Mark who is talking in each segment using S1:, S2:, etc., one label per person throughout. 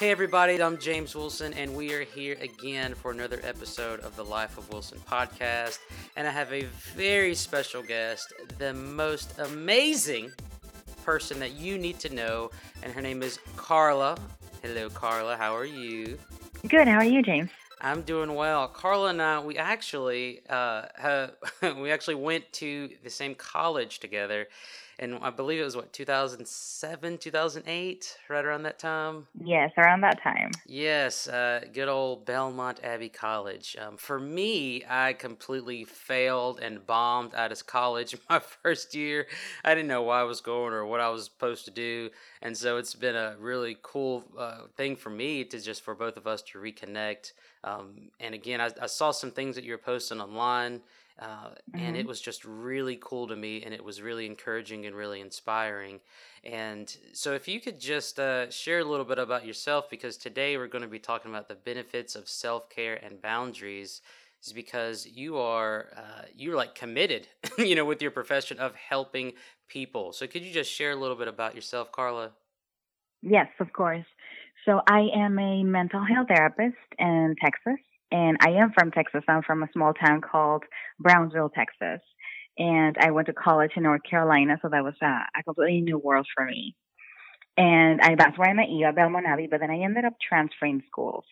S1: Hey, everybody, I'm James Wilson, and we are here again for another episode of the Life of Wilson podcast. And I have a very special guest, the most amazing person that you need to know, and her name is Carla. Hello, Carla. How are you?
S2: Good. How are you, James?
S1: I'm doing well. Carla and I, we actually, uh, have, we actually went to the same college together, and I believe it was what 2007, 2008, right around that time.
S2: Yes, around that time.
S1: Yes, uh, good old Belmont Abbey College. Um, for me, I completely failed and bombed out of college my first year. I didn't know why I was going or what I was supposed to do, and so it's been a really cool uh, thing for me to just for both of us to reconnect. Um, and again, I, I saw some things that you were posting online uh, and it
S2: hmm
S1: was just really cool to me, and it was really encouraging and really inspiring. And so, if you could just uh, share a little bit about yourself, because today we're going to be talking about the benefits of self care and boundaries, is because you are uh, you're like committed, you know, with your profession of helping people. So, could you just share a little bit about yourself, Carla?
S2: Yes, of course. So I am a mental health therapist in Texas, and I am from Texas. I'm from a small town called Brownsville, Texas. And I went to college in North Carolina, so that was a, completely new world for me. And I, that's where I met you at Belmont Abbey, but then I ended up transferring schools.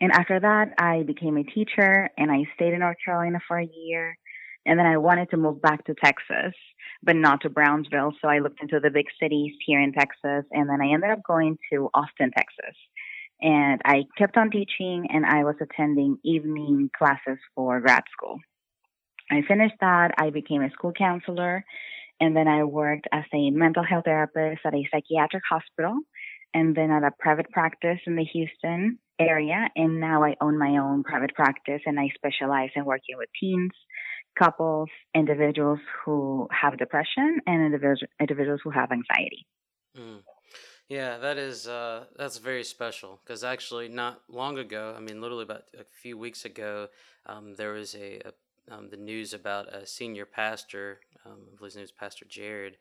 S2: And after that, I became a teacher and I stayed in North Carolina for a year. And then I wanted to move back to Texas, but not to Brownsville. So I looked into the big cities here in Texas. And then I ended up going to Austin, Texas. And I kept on teaching and I was attending evening classes for grad school. I finished that. I became a school counselor. And then I worked as a mental health therapist at a psychiatric hospital and then at a private practice in the Houston area. And now I own my own private practice and I specialize in working with teens, couples, individuals who have depression, and individuals, who have anxiety.
S1: Mm. Yeah, that is uh, that's very special because actually not long ago, I mean, literally about a few weeks ago, um, there was a, a um, the news about a senior pastor, um, I believe his name was Pastor Jarrid,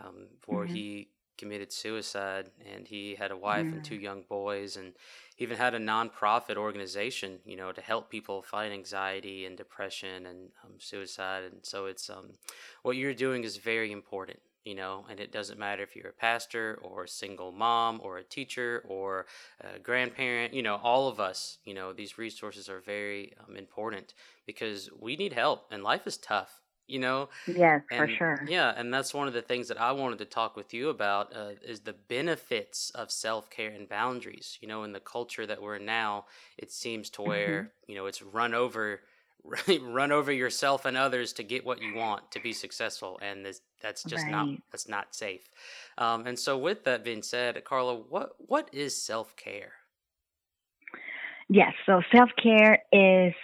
S1: um, where
S2: hmm
S1: he committed suicide and he had a wife and two young boys and even had a nonprofit organization, you know, to help people fight anxiety and depression and um, suicide. And so it's um, what you're doing is very important you know, and it doesn't matter if you're a pastor or a single mom or a teacher or a grandparent, you know, all of us, you know, these resources are very um, important because we need help and life is tough, you know,
S2: Yes, for sure.
S1: yeah, and that's one of the things that I wanted to talk with you about uh, is the benefits of self care and boundaries. You know, in the culture that we're in now, it seems to
S2: hmm
S1: where you know it's run over, run over yourself and others to get what you want to be successful, and this, that's just not that's not safe. Um, and so, with that being said, Carla, what what is self care?
S2: Yes. So self care is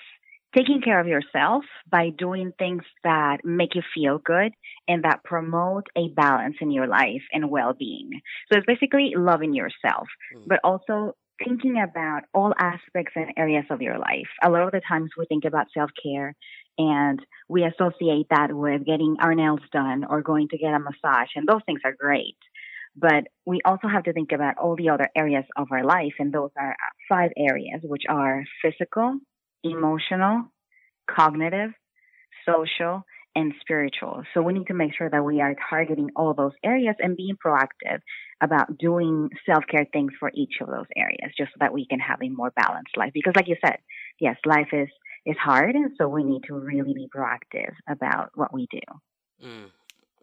S2: taking care of yourself by doing things that make you feel good and that promote a balance in your life and well being. So it's basically loving yourself,
S1: Mm,
S2: but also thinking about all aspects and areas of your life. A lot of the times we think about self care and we associate that with getting our nails done or going to get a massage, and those things are great. But we also have to think about all the other areas of our life, and those are five areas, which are physical, emotional, cognitive, social, and spiritual. So we need to make sure that we are targeting all those areas and being proactive about doing self care things for each of those areas, just so that we can have a more balanced life. Because, like you said, yes, life is is hard, and so we need to really be proactive about what we do.
S1: mm.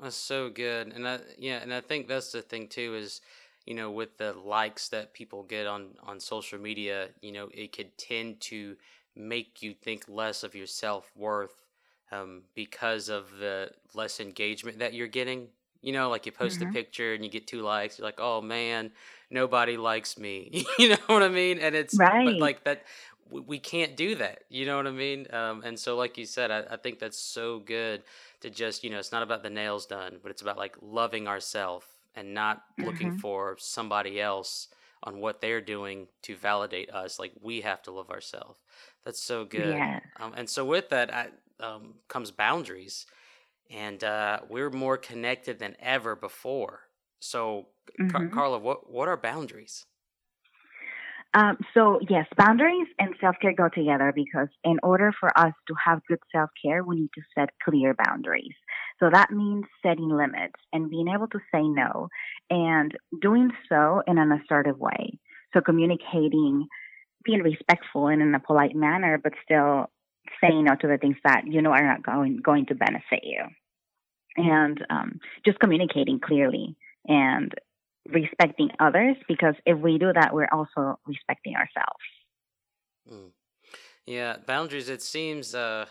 S1: That's so good, and I yeah, and I think that's the thing too is, you know, with the likes that people get on on social media, you know, it could tend to make you think less of your self worth, um, because of the less engagement that you're getting. You know, like you post a
S2: hmm
S1: picture and you get two likes, you're like, oh man, nobody likes me. you know what I mean? And it's but
S2: Right.
S1: like that. We we can't do that. You know what I mean? Um, and so, like you said, I, I think that's so good to just you know it's not about the nails done but it's about like loving ourselves and not looking
S2: hmm
S1: for somebody else on what they're doing to validate us like we have to love ourselves. That's so good.
S2: Yes.
S1: um, and so with that I, um, comes boundaries and uh, we're more connected than ever before. So Car-
S2: hmm
S1: carla what, what are boundaries?
S2: Um, so yes, boundaries and self-care go together because in order for us to have good self-care, we need to set clear boundaries. So that means setting limits and being able to say no and doing so in an assertive way. So communicating, being respectful and in a polite manner, but still saying no to the things that you know are not going going to benefit you. And um, just communicating clearly and respecting others because if we do that, we're also respecting ourselves.
S1: Mm. Yeah, boundaries. It seems. Uh,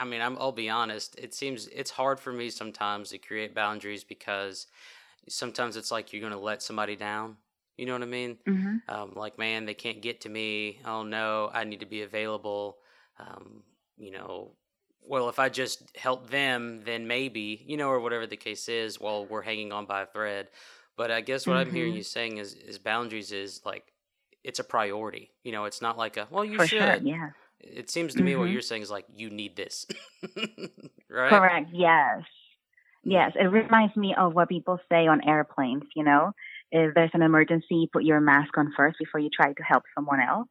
S1: I mean, I'm, I'll be honest. It seems it's hard for me sometimes to create boundaries because sometimes it's like you're going to let somebody down. You know what I mean?
S2: Mm-hmm.
S1: Um, like, man, they can't get to me. Oh no, I need to be available. Um, you know, well, if I just help them, then maybe, you know, or whatever the case is, while we're hanging on by a thread. But I guess what I'm hearing
S2: Mm-hmm.
S1: you saying is, is boundaries is like it's a priority. You know, it's not like a well, you
S2: For sure,
S1: should.
S2: yeah.
S1: It seems to me what
S2: hmm
S1: you're saying is like you need this, right?
S2: Correct, yes. Yes, it reminds me of what people say on airplanes, you know? If there's an emergency, put your mask on first before you try to help someone else.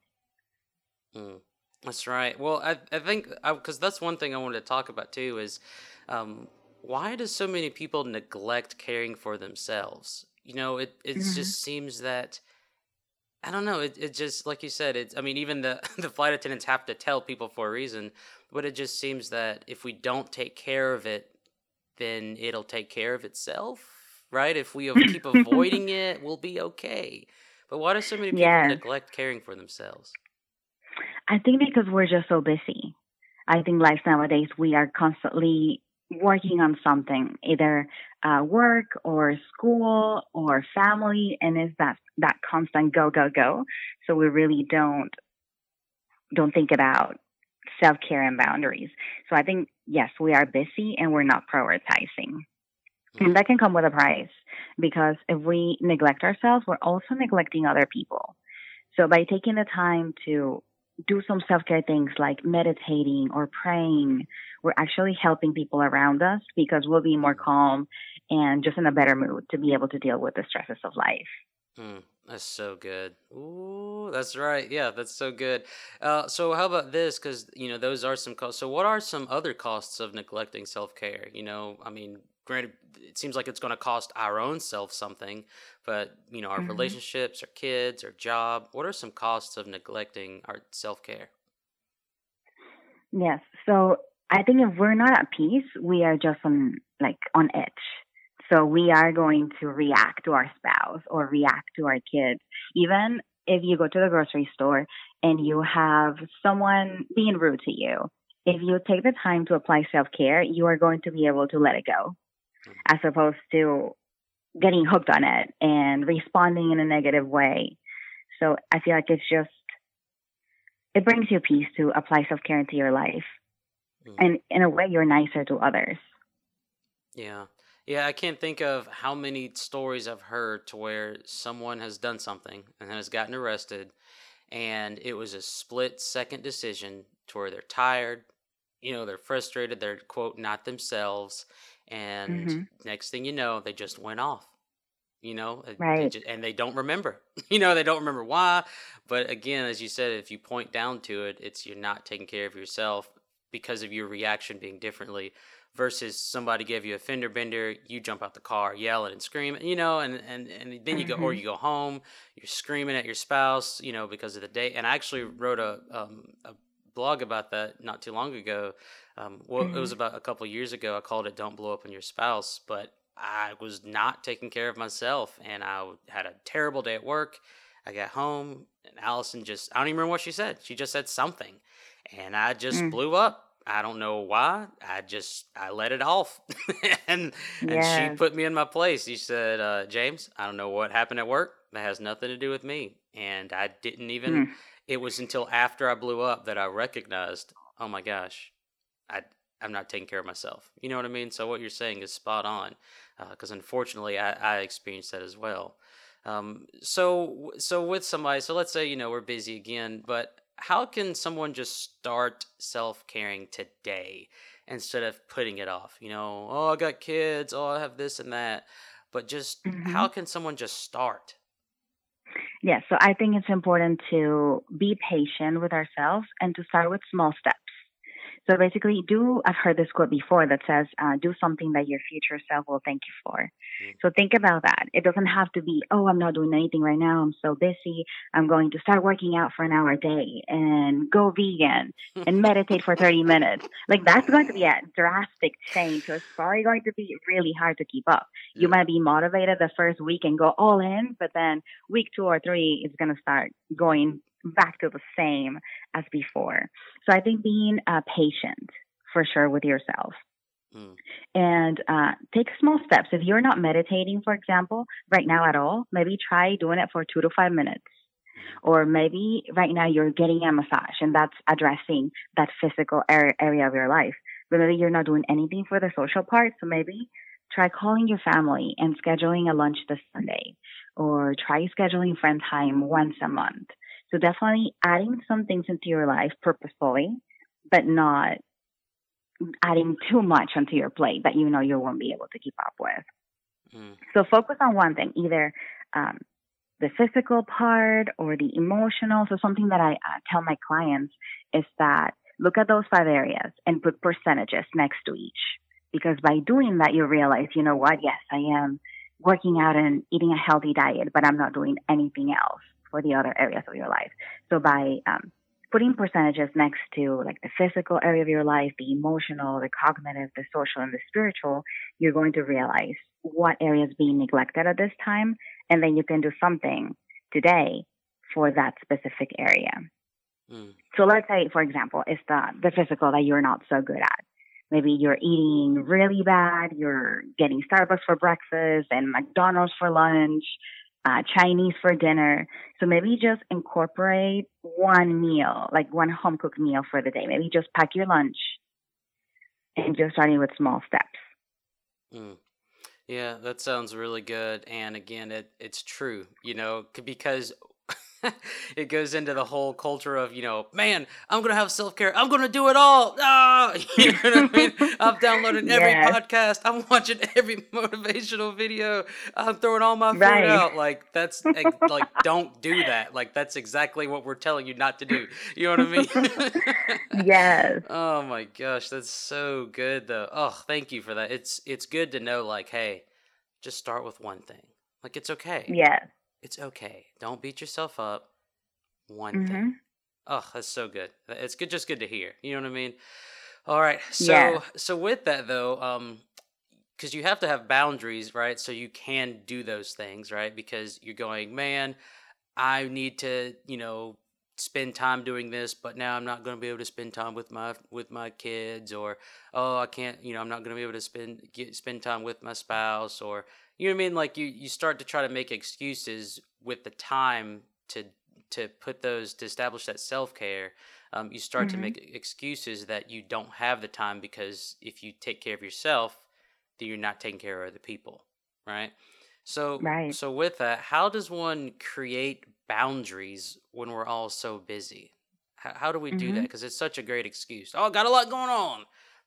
S1: Mm, that's right. Well, I I think because that's one thing I wanted to talk about too is um, why do so many people neglect caring for themselves? You know, it it
S2: hmm
S1: just seems that I don't know. It it just like you said. It's I mean, even the the flight attendants have to tell people for a reason, but it just seems that if we don't take care of it, then it'll take care of itself, right? If we keep avoiding it, we'll be okay. But why do so many people
S2: yes.
S1: neglect caring for themselves?
S2: I think because we're just so busy. I think life nowadays we are constantly working on something, either uh, work or school or family, and it's that that constant go go go. So we really don't don't think about self care and boundaries. So I think yes, we are busy and we're not prioritizing.
S1: Mm,
S2: And that can come with a price because if we neglect ourselves, we're also neglecting other people. So by taking the time to do some self care things like meditating or praying, we're actually helping people around us because we'll be more calm and just in a better mood to be able to deal with the stresses of life.
S1: Mm, that's so good. Ooh, that's right. Yeah, that's so good. Uh, so how about this? Because you know those are some costs. So what are some other costs of neglecting self care? You know, I mean, granted, it seems like it's going to cost our own self something, but you know, our
S2: hmm
S1: relationships, our kids, our job. What are some costs of neglecting our self care?
S2: Yes. So I think if we're not at peace, we are just on like on edge. So we are going to react to our spouse or react to our kids. Even if you go to the grocery store and you have someone being rude to you, if you take the time to apply self care, you are going to be able to let it go as opposed to getting hooked on it and responding in a negative way. So I feel like it's just, it brings you peace to apply self care into your life.
S1: Mm.
S2: And in a way, you're nicer to others.
S1: Yeah. Yeah, I can't think of how many stories I've heard to where someone has done something and has gotten arrested and it was a split second decision to where they're tired, you know, they're frustrated, they're quote not themselves and
S2: hmm
S1: next thing you know, they just went off. You know, uh, they
S2: Right.
S1: just, and they don't remember. You know, they don't remember why. But again, as you said, if you point down to it, it's you're not taking care of yourself because of your reaction being differently versus somebody gave you a fender bender, you jump out the car yelling and screaming, you know, and, and, and then you go, or
S2: hmm
S1: you go home, you're screaming at your spouse, you know, because of the day. And I actually wrote a, um, a blog about that not too long ago. Um, well, it was
S2: hmm
S1: about a couple years ago. I called it "Don't Blow Up on Your Spouse," but I was not taking care of myself, and I had a terrible day at work. I got home, and Allison just—I don't even remember what she said. She just said something, and I just
S2: Mm.
S1: blew up. I don't know why. I just I let it off, and and she put me in my place. She said, uh, "James, I don't know what happened at work. That has nothing to do with me." And I didn't even.
S2: Mm.
S1: It was until after I blew up that I recognized, oh my gosh, I I'm not taking care of myself. You know what I mean? So what you're saying is spot on, because unfortunately I, I experienced that as well. Um, so so with somebody, so let's say you know we're busy again, but how can someone just start self caring today instead of putting it off? You know, oh I got kids, oh I have this and that, but just
S2: hmm
S1: how can someone just start?
S2: Yes, so I think it's important to be patient with ourselves and to start with small steps. So basically, do I've heard this quote before that says, uh, "Do something that your future self will thank you for." Mm-hmm. So think about that. It doesn't have to be, "Oh, I'm not doing anything right now. I'm so busy. I'm going to start working out for an hour a day and go vegan and meditate for 30 minutes." Like that's going to be a drastic change. So it's probably going to be really hard to keep up. Yeah. You might be motivated the first week and go all in, but then week two or three, it's going to start going back to the same as before. So I think being uh, patient for sure with yourself. Mm. And uh, take small steps. If you're not meditating, for example, right now at all, maybe try doing it for two to five minutes. Or maybe right now you're getting a massage and that's addressing that physical area of your life. But maybe you're not doing anything for the social part. So maybe try calling your family and scheduling a lunch this Sunday. Or try scheduling friend time once a month. So definitely adding some things into your life purposefully, but not adding too much onto your plate that you know you won't be able to keep up with. Mm. So focus on one thing, either um, the physical part or the emotional. So something that I uh, tell my clients is that look at those five areas and put percentages next to each. Because by doing that, you realize, you know what? Yes, I am working out and eating a healthy diet, but I'm not doing anything else for the other areas of your life. So by um, putting percentages next to like the physical area of your life, the emotional, the cognitive, the social, and the spiritual, you're going to realize what area is being neglected at this time, and then you can do something today for that specific area. Mm. So let's say, for example, it's the the physical that you're not so good at. Maybe you're eating really bad. You're getting Starbucks for breakfast and McDonald's for lunch uh, Chinese for dinner. So maybe just incorporate one meal, like one home cooked meal for the day. Maybe just pack your lunch and just starting with small steps.
S1: Mm. Yeah, that sounds really good. And again, it, it's true, you know, because it goes into the whole culture of you know, man, I'm gonna have self care. I'm gonna do it all. Ah, you know what I mean? I'm downloading every yes. podcast. I'm watching every motivational video. I'm throwing all my food right. out. Like that's like don't do that. Like that's exactly what we're telling you not to do. You know what I
S2: mean? yes.
S1: Oh my gosh, that's so good though. Oh, thank you for that. It's it's good to know like, hey, just start with one thing. Like it's okay.
S2: Yes
S1: it's okay. Don't beat yourself up. One mm-hmm. thing. Oh, that's so good. It's good, just good to hear. You know what I mean? All right. So, yeah. so with that though, um, because you have to have boundaries, right? So you can do those things, right? Because you're going, man, I need to, you know, spend time doing this, but now I'm not going to be able to spend time with my with my kids, or oh, I can't, you know, I'm not going to be able to spend get, spend time with my spouse, or you know what I mean? Like you you start to try to make excuses with the time to to put those to establish that self care. Um, you start mm-hmm. to make excuses that you don't have the time because if you take care of yourself, then you're not taking care of other people, right? So right. so with that, how does one create boundaries when we're all so busy? How, how do we do mm-hmm. that? Because it's such a great excuse. Oh, I got a lot going on.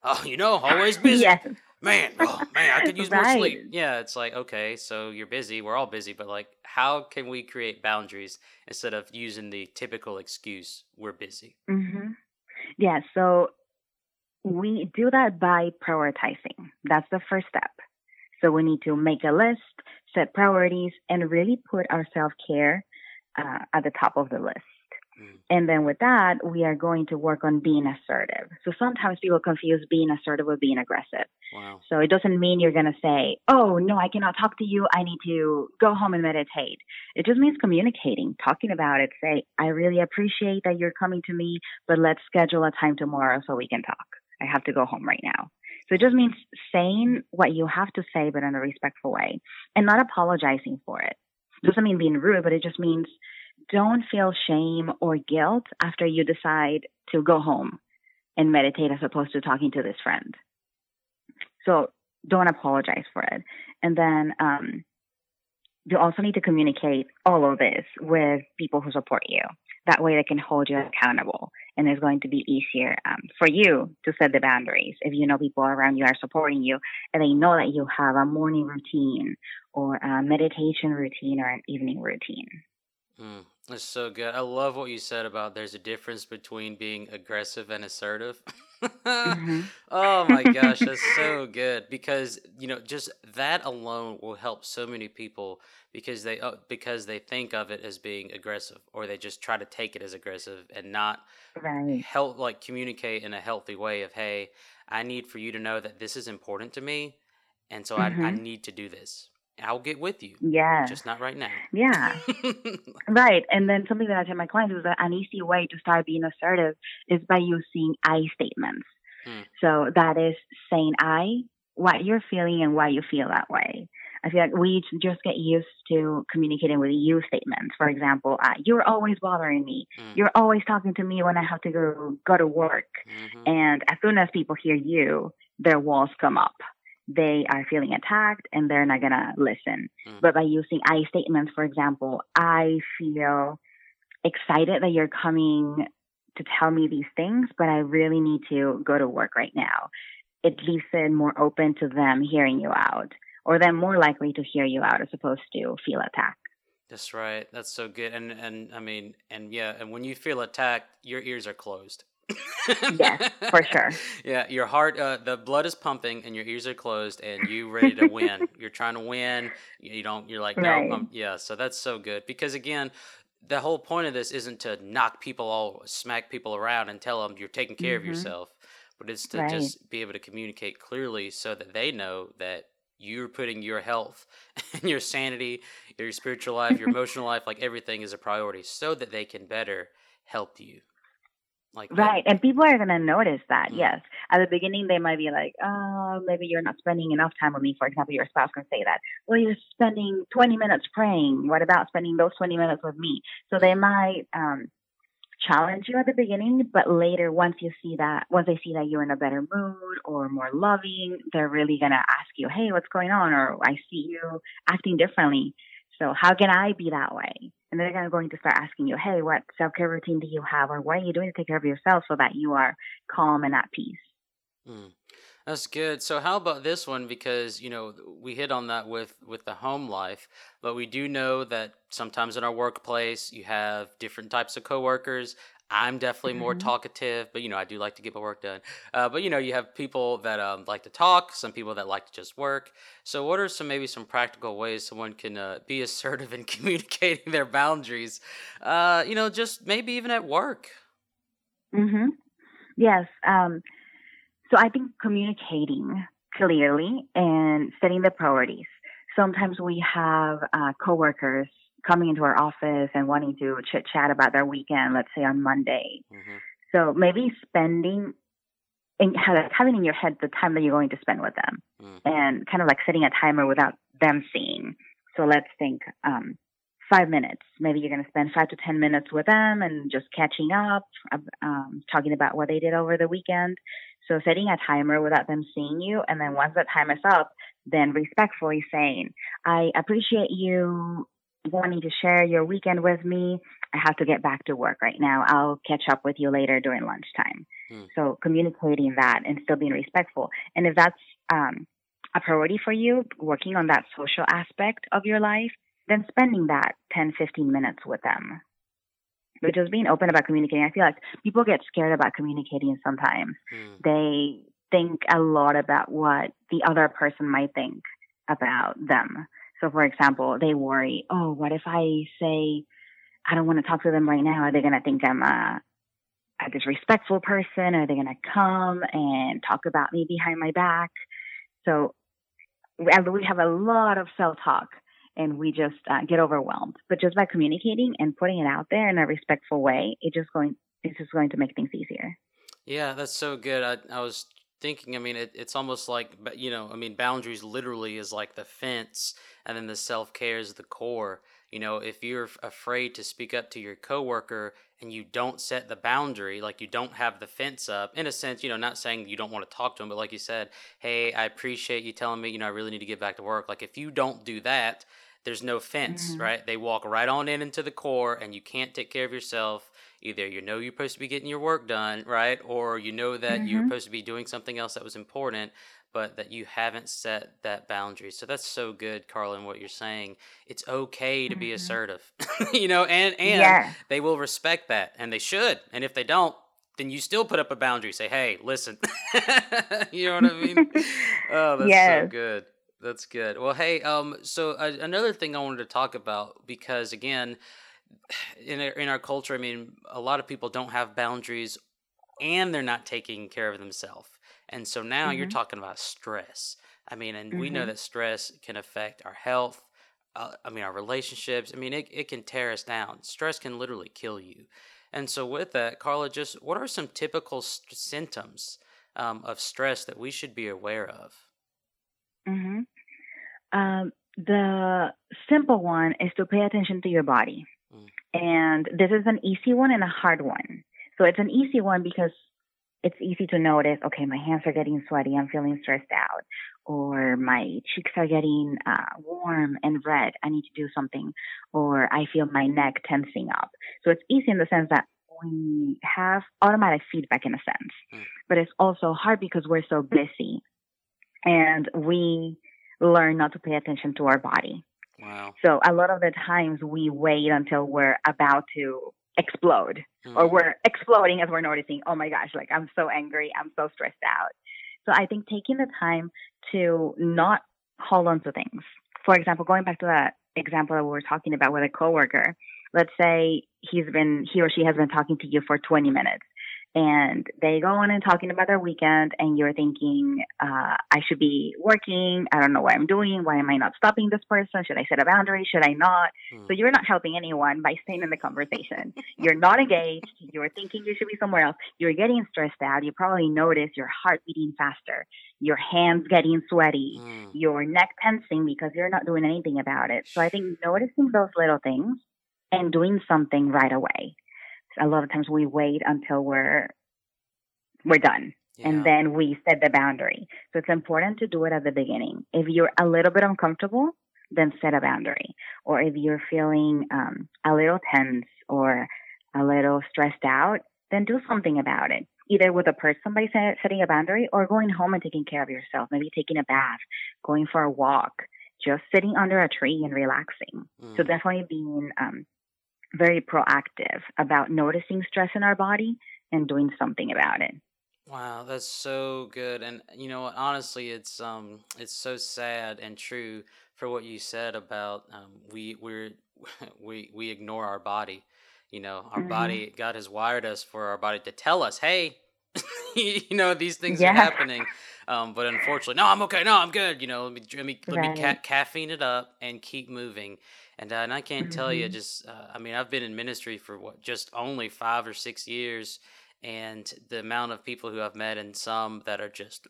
S1: Oh, you know, always busy. yes man, oh man, I could use right. more sleep. Yeah, it's like okay, so you're busy. We're all busy, but like, how can we create boundaries instead of using the typical excuse we're busy?
S2: Mm-hmm. Yeah, so we do that by prioritizing. That's the first step. So we need to make a list, set priorities, and really put our self care uh, at the top of the list. Mm. And then with that, we are going to work on being assertive. So sometimes people confuse being assertive with being aggressive. Wow. So it doesn't mean you're going to say, oh, no, I cannot talk to you. I need to go home and meditate. It just means communicating, talking about it. Say, I really appreciate that you're coming to me, but let's schedule a time tomorrow so we can talk. I have to go home right now. So it just means saying what you have to say, but in a respectful way and not apologizing for it. It doesn't mean being rude, but it just means don't feel shame or guilt after you decide to go home and meditate as opposed to talking to this friend. So don't apologize for it. And then um, you also need to communicate all of this with people who support you. That way they can hold you accountable and it's going to be easier um, for you to set the boundaries if you know people around you are supporting you and they know that you have a morning routine or a meditation routine or an evening routine.
S1: Mm, that's so good. I love what you said about there's a difference between being aggressive and assertive.
S2: hmm
S1: oh my gosh, that's so good because you know just that alone will help so many people because they uh, because they think of it as being aggressive or they just try to take it as aggressive and not
S2: Right.
S1: help like communicate in a healthy way of hey, I need for you to know that this is important to me and so I I
S2: hmm
S1: need to do this. I'll get with you,
S2: Yeah.
S1: just not right now.
S2: Yeah. Right. And then something that I tell my clients is that an easy way to start being assertive is by using I statements.
S1: Mm,
S2: So that is saying I, what you're feeling and why you feel that way. I feel like we just get used to communicating with you statements. For example, uh, you're always bothering me.
S1: mm,
S2: You're always talking to me when I have to go go to work.
S1: mhm,
S2: And as soon as people hear you, their walls come up. They are feeling attacked and they're not gonna listen.
S1: mm,
S2: But by using I statements, for example, I feel excited that you're coming to tell me these things, but I really need to go to work right now. It leaves it more open to them hearing you out, or them more likely to hear you out as opposed to feel attacked.
S1: That's right. That's so good. And and I mean, and yeah, and when you feel attacked, your ears are closed.
S2: Yes, for sure.
S1: yeah, your heart, uh, the blood is pumping, and your ears are closed, and you ready to win. You're trying to win. You don't. You're like, no,
S2: Right.
S1: um, yeah. So that's so good because again, the whole point of this isn't to knock people all, smack people around, and tell them you're taking care of
S2: Mhm.
S1: yourself, but it's to
S2: Right.
S1: just be able to communicate clearly so that they know that you're putting your health and your sanity, your spiritual life, your emotional life, like everything is a priority, so that they can better help you. Like that.
S2: Right. And people are going to notice that.
S1: Mm.
S2: Yes. At the beginning, they might be like, oh, maybe you're not spending enough time with me. For example, your spouse can say that. Well, you're spending 20 minutes praying. What about spending those 20 minutes with me? So they might um, challenge you at the beginning, but later, once you see that, once they see that you're in a better mood or more loving, they're really going to ask you, hey, what's going on? Or I see you acting differently. So how can I be that way? And they're gonna going to start asking you, hey, what self care routine do you have, or what are you doing to take care of yourself so that you are calm and at peace?
S1: Mm. That's good. So how about this one? Because you know we hit on that with with the home life, but we do know that sometimes in our workplace you have different types of coworkers. I'm definitely more
S2: hmm
S1: talkative, but you know I do like to get my work done. Uh, but you know you have people that um, like to talk, some people that like to just work. So what are some maybe some practical ways someone can uh, be assertive in communicating their boundaries? Uh, you know, just maybe even at work.
S2: hmm Yes. Um, so I think communicating clearly and setting the priorities. Sometimes we have uh, coworkers coming into our office and wanting to chit chat about their weekend, let's say on Monday.
S1: hmm
S2: So maybe spending and ha- having in your head the time that you're going to spend with them
S1: Mm.
S2: and kind of like setting a timer without them seeing. So let's think um, five minutes. Maybe you're going to spend five to 10 minutes with them and just catching up, um, talking about what they did over the weekend. So setting a timer without them seeing you. And then once that time is up, then respectfully saying, I appreciate you wanting to share your weekend with me. I have to get back to work right now. I'll catch up with you later during lunchtime.
S1: Mm.
S2: So communicating that and still being respectful. And if that's um, a priority for you, working on that social aspect of your life, then spending that 10, 15 minutes with them. But just being open about communicating. I feel like people get scared about communicating sometimes.
S1: Mm.
S2: They think a lot about what the other person might think about them. So, for example, they worry, oh, what if I say, I don't want to talk to them right now? Are they going to think I'm a, a disrespectful person? Are they going to come and talk about me behind my back? So, we have a lot of self talk and we just uh, get overwhelmed. But just by communicating and putting it out there in a respectful way, it just going it's just going to make things easier.
S1: Yeah, that's so good. I, I was thinking, I mean, it, it's almost like, you know, I mean, boundaries literally is like the fence, and then the self care is the core. You know, if you're afraid to speak up to your coworker and you don't set the boundary, like you don't have the fence up, in a sense, you know, not saying you don't want to talk to them, but like you said, hey, I appreciate you telling me, you know, I really need to get back to work. Like if you don't do that, there's no fence,
S2: Mhm.
S1: right? They walk right on in into the core, and you can't take care of yourself. Either you know you're supposed to be getting your work done, right? Or you know that you're
S2: Mhm.
S1: supposed to be doing something else that was important, but that you haven't set that boundary. So that's so good, Carlin, what you're saying. It's okay to be
S2: Mhm.
S1: assertive, you know, and and
S2: Yeah.
S1: they will respect that, and they should. And if they don't, then you still put up a boundary. Say, hey, listen. you know what I mean? Oh, that's so good. That's good. Well, hey, um, so uh, another thing I wanted to talk about because again, in our, in our culture, I mean, a lot of people don't have boundaries, and they're not taking care of themselves. And so now you're
S2: Mhm.
S1: talking about stress. I mean, and we know
S2: Mhm.
S1: that stress can affect our health. Uh, I mean, our relationships. I mean, it, it can tear us down. Stress can literally kill you. And so, with that, Carla, just what are some typical st- symptoms um, of stress that we should be aware of?
S2: Mhm. Um, the simple one is to pay attention to your body. And this is an easy one and a hard one. So it's an easy one because it's easy to notice, okay, my hands are getting sweaty, I'm feeling stressed out, or my cheeks are getting uh, warm and red, I need to do something, or I feel my neck tensing up. So it's easy in the sense that we have automatic feedback in a sense,
S1: Mm.
S2: but it's also hard because we're so busy and we learn not to pay attention to our body.
S1: Wow.
S2: So a lot of the times we wait until we're about to explode or
S1: Mm.
S2: we're exploding as we're noticing, oh my gosh, like I'm so angry, I'm so stressed out. So I think taking the time to not hold on to things. For example, going back to that example that we were talking about with a coworker, let's say he's been he or she has been talking to you for 20 minutes and they go on and talking about their weekend and you're thinking uh, i should be working. I don't know what i'm doing. Why am i not stopping this person? Should i set a boundary? Should i not?
S1: Mm.
S2: so you're not helping anyone by staying in the conversation. You're not engaged. You're thinking you should be somewhere else. You're getting stressed out. You probably notice your heart beating faster. Your hands getting sweaty.
S1: Mm.
S2: your neck tensing because you're not doing anything about it. So I think noticing those little things and doing something right away. A lot of times we wait until we're we're done
S1: Yeah.
S2: and then we set the boundary. So it's important to do it at the beginning. If you're a little bit uncomfortable, then set a boundary. Or if you're feeling um, a little tense or a little stressed out, then do something about it. Either with a person by set, setting a boundary or going home and taking care of yourself, maybe taking a bath, going for a walk, just sitting under a tree and relaxing. So
S1: Mm.
S2: definitely being um, very proactive about noticing stress in our body and doing something about it.
S1: Wow, that's so good. And you know what, honestly, it's um it's so sad and true for what you said about um we we're we we ignore our body. You know, our
S2: hmm
S1: body God has wired us for our body to tell us, "Hey, you know, these things are happening." Um but unfortunately, no, I'm okay. No, I'm good. You know, let me let me let me ca- caffeine it up and keep moving. And uh, and I can't tell you
S2: hmm
S1: just uh, I mean, I've been in ministry for what just only 5 or 6 years and the amount of people who I've met and some that are just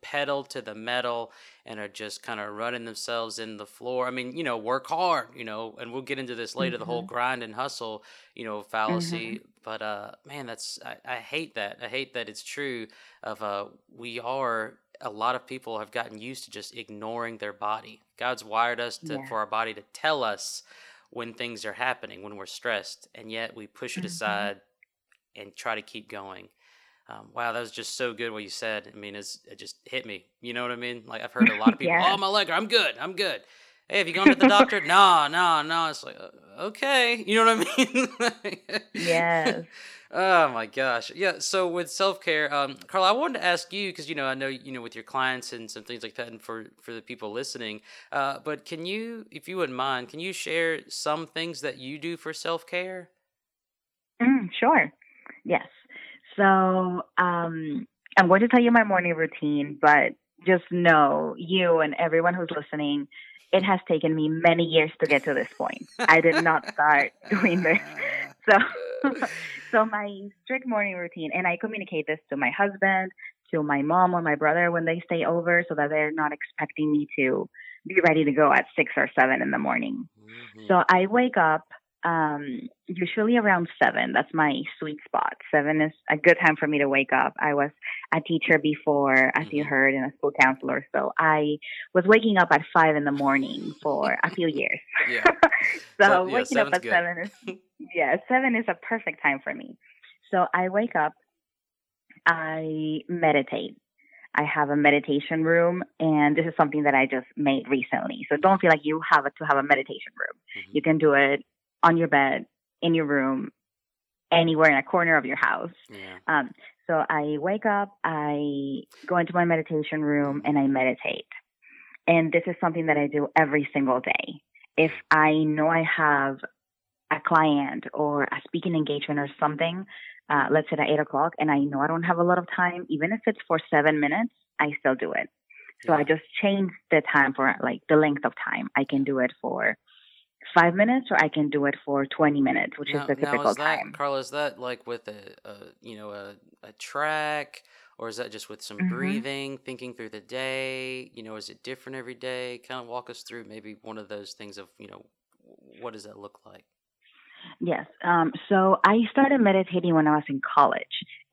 S1: pedal to the metal and are just kind of running themselves in the floor. I mean, you know, work hard, you know, and we'll get into this later, the whole
S2: hmm
S1: grind and hustle, you know, fallacy. But uh man, that's I, I hate that. I hate that it's true of uh we are a lot of people have gotten used to just ignoring their body. God's wired us to
S2: Yeah.
S1: for our body to tell us when things are happening, when we're stressed, and yet we push it
S2: hmm
S1: aside and try to keep going. Um, wow, that was just so good what you said. I mean, it's, it just hit me. You know what I mean? Like I've heard a lot of people, oh my leg, I'm good, I'm good. Hey, have you gone to the doctor? no, no, no. It's like uh, okay, you know what I mean?
S2: yes.
S1: oh my gosh, yeah. So with self care, um, Carla, I wanted to ask you because you know I know you know with your clients and some things like that, and for for the people listening. Uh, but can you, if you wouldn't mind, can you share some things that you do for self care?
S2: Mm, sure. Yes. So um, I'm going to tell you my morning routine, but just know you and everyone who's listening, it has taken me many years to get to this point. I did not start doing this. So, so my strict morning routine, and I communicate this to my husband, to my mom or my brother when they stay over, so that they're not expecting me to be ready to go at six or seven in the morning.
S1: Mhm.
S2: So I wake up Um, usually around seven. That's my sweet spot. Seven is a good time for me to wake up. I was a teacher before, as you
S1: Mhm.
S2: heard, and a school counselor. So I was waking up at five in the morning for a few years.
S1: Yeah.
S2: so
S1: yeah,
S2: waking up at
S1: good.
S2: seven is yeah, seven is a perfect time for me. So I wake up, I meditate. I have a meditation room, and this is something that I just made recently. So don't feel like you have to have a meditation room.
S1: Mhm.
S2: You can do it on your bed, in your room, anywhere in a corner of your house.
S1: Yeah.
S2: Um, so I wake up, I go into my meditation room, and I meditate. And this is something that I do every single day. If I know I have a client or a speaking engagement or something, uh, let's say at eight o'clock, and I know I don't have a lot of time, even if it's for seven minutes, I still do it. So I just change the time for like the length of time. I can do it for five minutes or I can do it for 20 minutes, which
S1: now,
S2: is the
S1: now
S2: typical
S1: is that
S2: time.
S1: Carla? Is that like with a, a you know a, a track, or is that just with some
S2: Mhm.
S1: breathing, thinking through the day? You know, is it different every day? Kind of walk us through maybe one of those things of you know what does that look like?
S2: Yes. Um, so I started meditating when I was in college,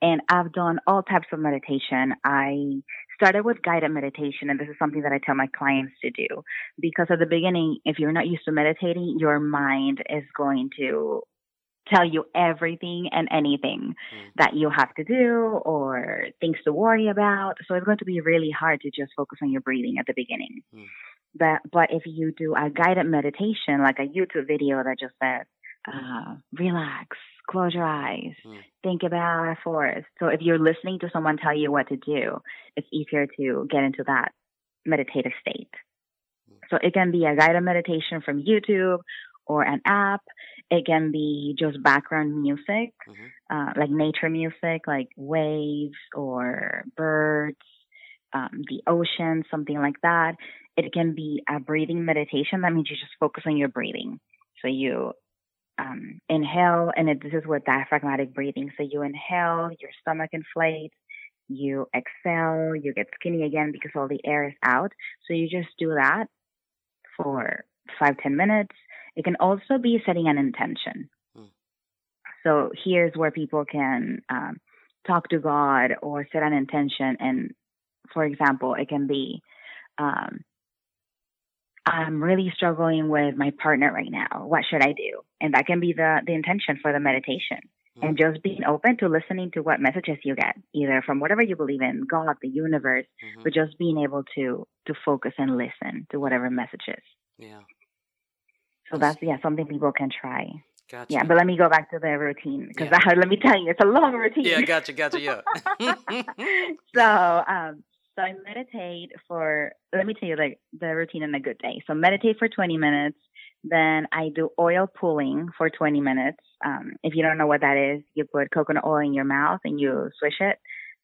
S2: and I've done all types of meditation. I started with guided meditation, and this is something that I tell my clients to do because at the beginning, if you're not used to meditating, your mind is going to tell you everything and anything
S1: Mm.
S2: that you have to do or things to worry about. So it's going to be really hard to just focus on your breathing at the beginning.
S1: Mm.
S2: But but if you do a guided meditation, like a YouTube video that just says, uh, relax, close your eyes,
S1: Mm.
S2: think about our forest. So if you're listening to someone tell you what to do, it's easier to get into that meditative state.
S1: Mm.
S2: So it can be a guided meditation from YouTube or an app. It can be just background music,
S1: Mhm.
S2: uh, like nature music, like waves or birds, um, the ocean, something like that. It can be a breathing meditation. That means you just focus on your breathing. So you um, inhale, and it, this is with diaphragmatic breathing. So you inhale, your stomach inflates. You exhale, you get skinny again because all the air is out. So you just do that for five, ten minutes. It can also be setting an intention.
S1: Hmm.
S2: So here's where people can um, talk to God or set an intention. And for example, it can be, um, I'm really struggling with my partner right now. What should I do? And that can be the, the intention for the meditation.
S1: Hmm.
S2: And just being open to listening to what messages you get, either from whatever you believe in, God, the universe,
S1: Mhm.
S2: but just being able to to focus and listen to whatever messages.
S1: Yeah.
S2: So
S1: That's-
S2: that's yeah something people can try.
S1: Gotcha.
S2: Yeah, but let me go back to the routine because
S1: Yeah.
S2: let me tell you, it's a long routine.
S1: yeah. Gotcha. Gotcha. Yeah.
S2: so um so I meditate for let me tell you like the routine on a good day. So meditate for 20 minutes, then I do oil pulling for 20 minutes. Um, if you don't know what that is, you put coconut oil in your mouth and you swish it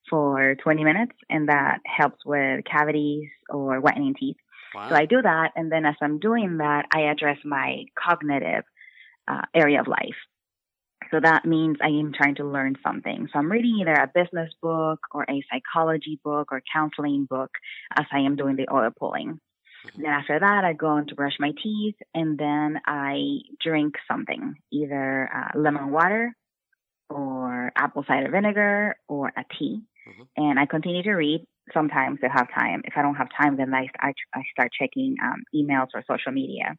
S2: for 20 minutes, and that helps with cavities or whitening teeth.
S1: wow.
S2: So I do that, and then as I'm doing that, I address my cognitive uh, area of life. So that means I am trying to learn something. So I'm reading either a business book or a psychology book or counseling book as I am doing the oil pulling.
S1: Mhm.
S2: Then after that, I go on to brush my teeth, and then I drink something, either uh, lemon water or apple cider vinegar or a tea.
S1: Mhm.
S2: And I continue to read. Sometimes if I have time. If I don't have time, then I, I, I start checking um, emails or social media.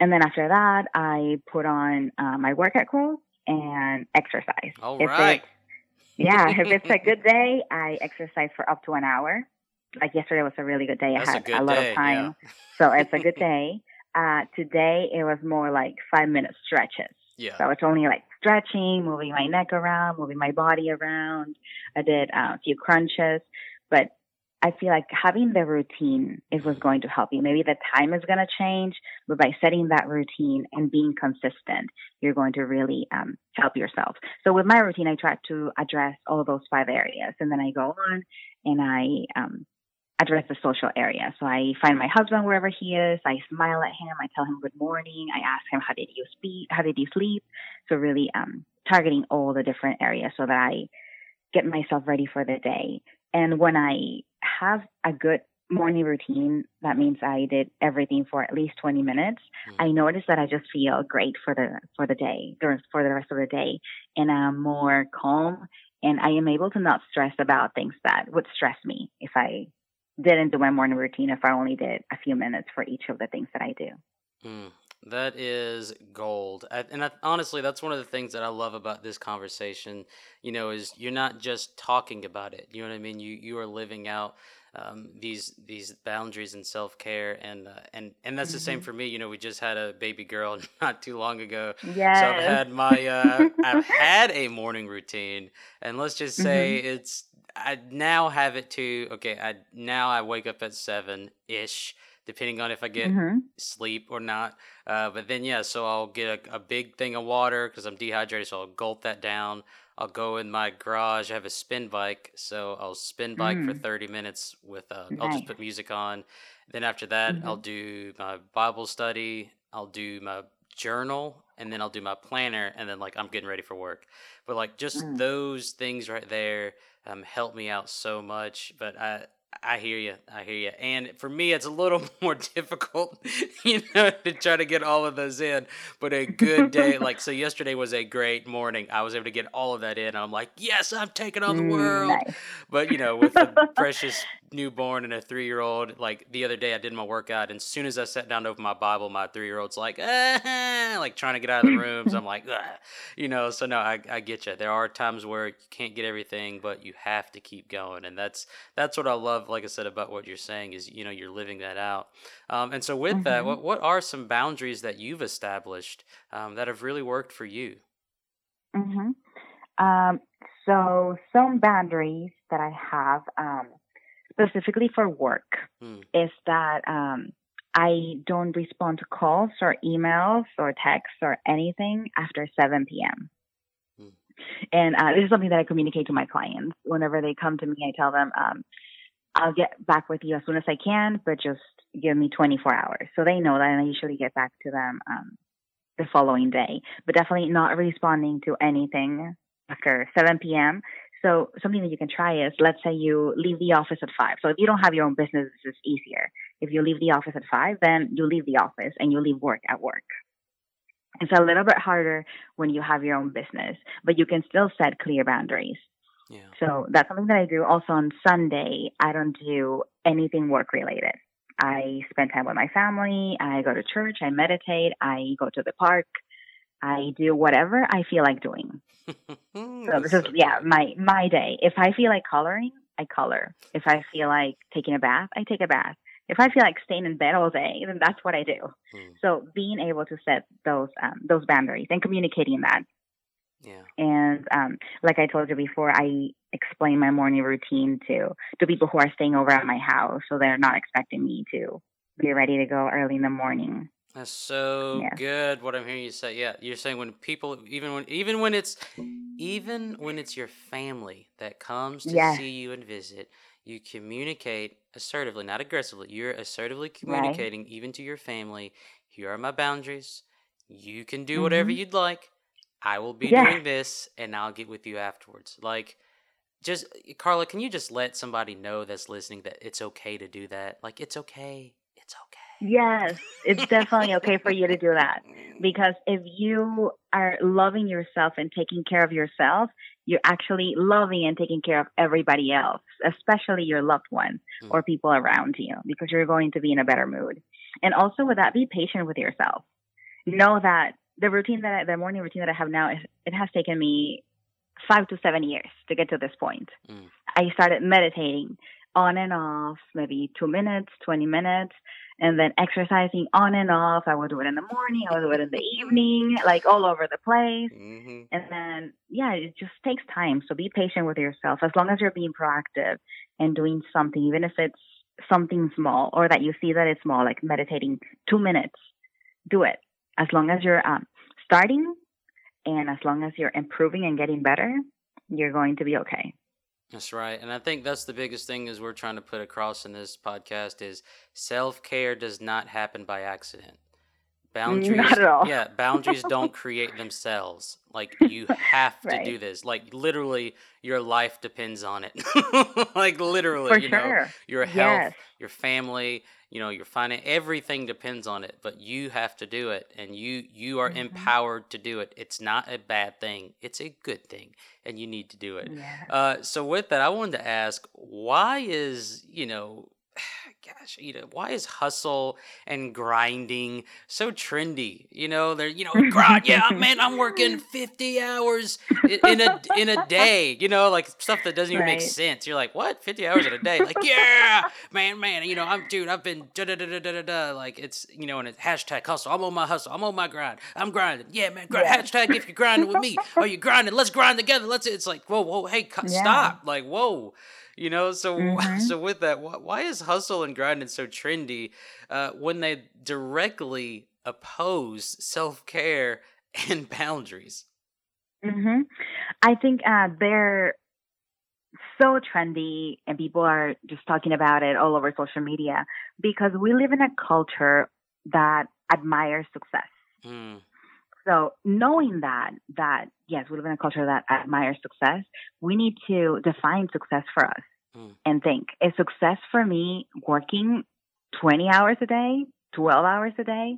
S2: And then after that, I put on uh, my workout clothes and exercise.
S1: All
S2: if
S1: right.
S2: Yeah, if it's a good day, I exercise for up to an hour. Like yesterday was a really good day.
S1: That's
S2: I
S1: a
S2: had
S1: good
S2: a lot
S1: day.
S2: of time.
S1: Yeah.
S2: So it's a good day. Uh, today it was more like five minute stretches.
S1: Yeah.
S2: So it's only like stretching, moving my neck around, moving my body around. I did uh, a few crunches, but I feel like having the routine is what's going to help you. Maybe the time is going to change, but by setting that routine and being consistent, you're going to really um, help yourself. So with my routine, I try to address all those five areas, and then I go on and I um, address the social area. So I find my husband wherever he is. I smile at him. I tell him good morning. I ask him how did you speak? How did you sleep? So really um, targeting all the different areas so that I get myself ready for the day. And when I have a good morning routine, that means I did everything for at least 20 minutes. Mm-hmm. I notice that I just feel great for the for the day, for the rest of the day, and I'm more calm, and I am able to not stress about things that would stress me if I didn't do my morning routine. If I only did a few minutes for each of the things that I do.
S1: Mm, that is gold. I, and I, honestly, that's one of the things that I love about this conversation, you know, is you're not just talking about it. You know what I mean? You you are living out um, these these boundaries and self care, and uh, and and that's mm-hmm. the same mm-hmm. for me. You know, we just had a baby girl not too long ago,
S2: yes.
S1: so I've had my uh, I've had a morning routine, and let's just say mm-hmm. it's I now have it to okay. I now I wake up at seven ish depending on if I get mm-hmm. sleep or not. Uh, but then, yeah, so I'll get a, a big thing of water because I'm dehydrated, so I'll gulp that down. I'll go in my garage. I have a spin bike, so I'll spin bike mm. for 30 minutes with. Uh, nice. I'll just put music on. Then after that, mm-hmm. I'll do my Bible study. I'll do my journal, and then I'll do my planner, and then like I'm getting ready for work. But like just mm. those things right there um, help me out so much. But I I hear you. I hear you. And for me, it's a little more difficult, you know, to try to get all of those in. But a good day, like, so yesterday was a great morning. I was able to get all of that in. I'm like, yes, I'm taking on the world. Mm, nice. But, you know, with the precious newborn and a three year old, like the other day I did my workout. And as soon as I sat down to open my Bible, my three year old's like, ah, like trying to get out of the rooms. I'm like, ah. you know, so no, I, I get you. There are times where you can't get everything, but you have to keep going. And that's, that's what I love like I said about what you're saying is you know you're living that out. Um, and so with mm-hmm. that, what what are some boundaries that you've established um, that have really worked for you?
S2: Mm-hmm. Um, so some boundaries that I have um, specifically for work mm. is that um, I don't respond to calls or emails or texts or anything after 7 p.m. Hmm. And uh, this is something that I communicate to my clients. Whenever they come to me, I tell them, um, I'll get back with you as soon as I can, but just give me 24 hours. So they know that and I usually get back to them um, the following day, but definitely not responding to anything after 7 p.m. So something that you can try is let's say you leave the office at five. So if you don't have your own business, this is easier. If you leave the office at five, then you leave the office and you leave work at work. It's a little bit harder when you have your own business, but you can still set clear boundaries. Yeah. So that's something that I do. Also on Sunday, I don't do anything work related. I spend time with my family. I go to church. I meditate. I go to the park. I do whatever I feel like doing. so this is yeah my my day. If I feel like coloring, I color. If I feel like taking a bath, I take a bath. If I feel like staying in bed all day, then that's what I do. Hmm. So being able to set those um, those boundaries and communicating that
S1: yeah.
S2: And um, like I told you before, I explain my morning routine to to people who are staying over at my house, so they're not expecting me to be ready to go early in the morning.
S1: That's so yes. good. What I'm hearing you say, yeah, you're saying when people, even when, even when it's, even when it's your family that comes to yes. see you and visit, you communicate assertively, not aggressively. You're assertively communicating right. even to your family. Here are my boundaries. You can do mm-hmm. whatever you'd like. I will be yeah. doing this and I'll get with you afterwards. Like, just Carla, can you just let somebody know that's listening that it's okay to do that? Like, it's okay. It's okay.
S2: Yes, it's definitely okay for you to do that because if you are loving yourself and taking care of yourself, you're actually loving and taking care of everybody else, especially your loved ones mm. or people around you, because you're going to be in a better mood. And also with that, be patient with yourself. Know that the routine that I, the morning routine that I have now, it has taken me five to seven years to get to this point. Mm. I started meditating on and off, maybe two minutes, 20 minutes, and then exercising on and off. I would do it in the morning, I would do it in the evening, like all over the place. Mm-hmm. And then, yeah, it just takes time. So be patient with yourself as long as you're being proactive and doing something, even if it's something small or that you see that it's small, like meditating two minutes, do it as long as you're um, starting and as long as you're improving and getting better, you're going to be okay.
S1: That's right. And I think that's the biggest thing is we're trying to put across in this podcast is self-care does not happen by accident. Boundaries,
S2: Not at all.
S1: yeah, boundaries don't create themselves. Like you have to
S2: right.
S1: do this. Like literally, your life depends on it. like literally,
S2: For
S1: you know, your health,
S2: Yes.
S1: your family, you know, your finance, everything depends on it. But you have to do it, and you you are
S2: hmm
S1: empowered to do it. It's not a bad thing. It's a good thing, and you need to do it.
S2: Yeah.
S1: Uh, so with that, I wanted to ask, why is you know, gosh, you know, why is hustle and grinding so trendy? You know, they're you know, grind, yeah, man, I'm working fifty hours i- in a in a day. You know, like stuff that doesn't even make sense. You're like, what, fifty hours in a day? Like, yeah, man, man, you know, I'm dude, I've been da da da da da da. Like it's you know, and it's hashtag hustle. I'm on my hustle. I'm on my grind. I'm grinding. Yeah, man, grind.
S2: Yeah.
S1: hashtag if you're grinding with me. Are you grinding? Let's grind together. Let's. It's like whoa, whoa, hey, cut,
S2: Yeah.
S1: stop. Like whoa. You know, so
S2: hmm
S1: so with that, why is hustle and grinding so trendy uh, when they directly oppose self care and boundaries?
S2: hmm I think uh, they're so trendy, and people are just talking about it all over social media because we live in a culture that admires success.
S1: Mm,
S2: So knowing that, that yes, we live in a culture that admires success, we need to define success for us
S1: Mm.
S2: and think, is success for me working 20 hours a day, 12 hours a day?